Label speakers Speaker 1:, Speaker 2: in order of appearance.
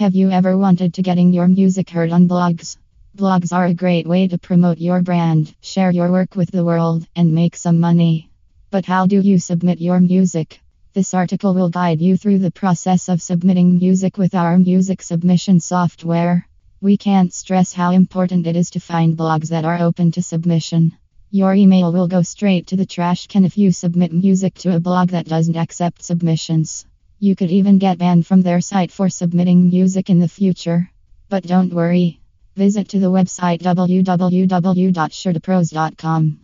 Speaker 1: Have you ever wanted to getting your music heard on blogs? Blogs are a great way to promote your brand, share your work with the world, and make some money. But how do you submit your music? This article will guide you through the process of submitting music with our music submission software. We can't stress how important it is to find blogs that are open to submission. Your email will go straight to the trash can if you submit music to a blog that doesn't accept submissions. You could even get banned from their site for submitting music in the future. But don't worry. Visit to the website www.sharetopros.com.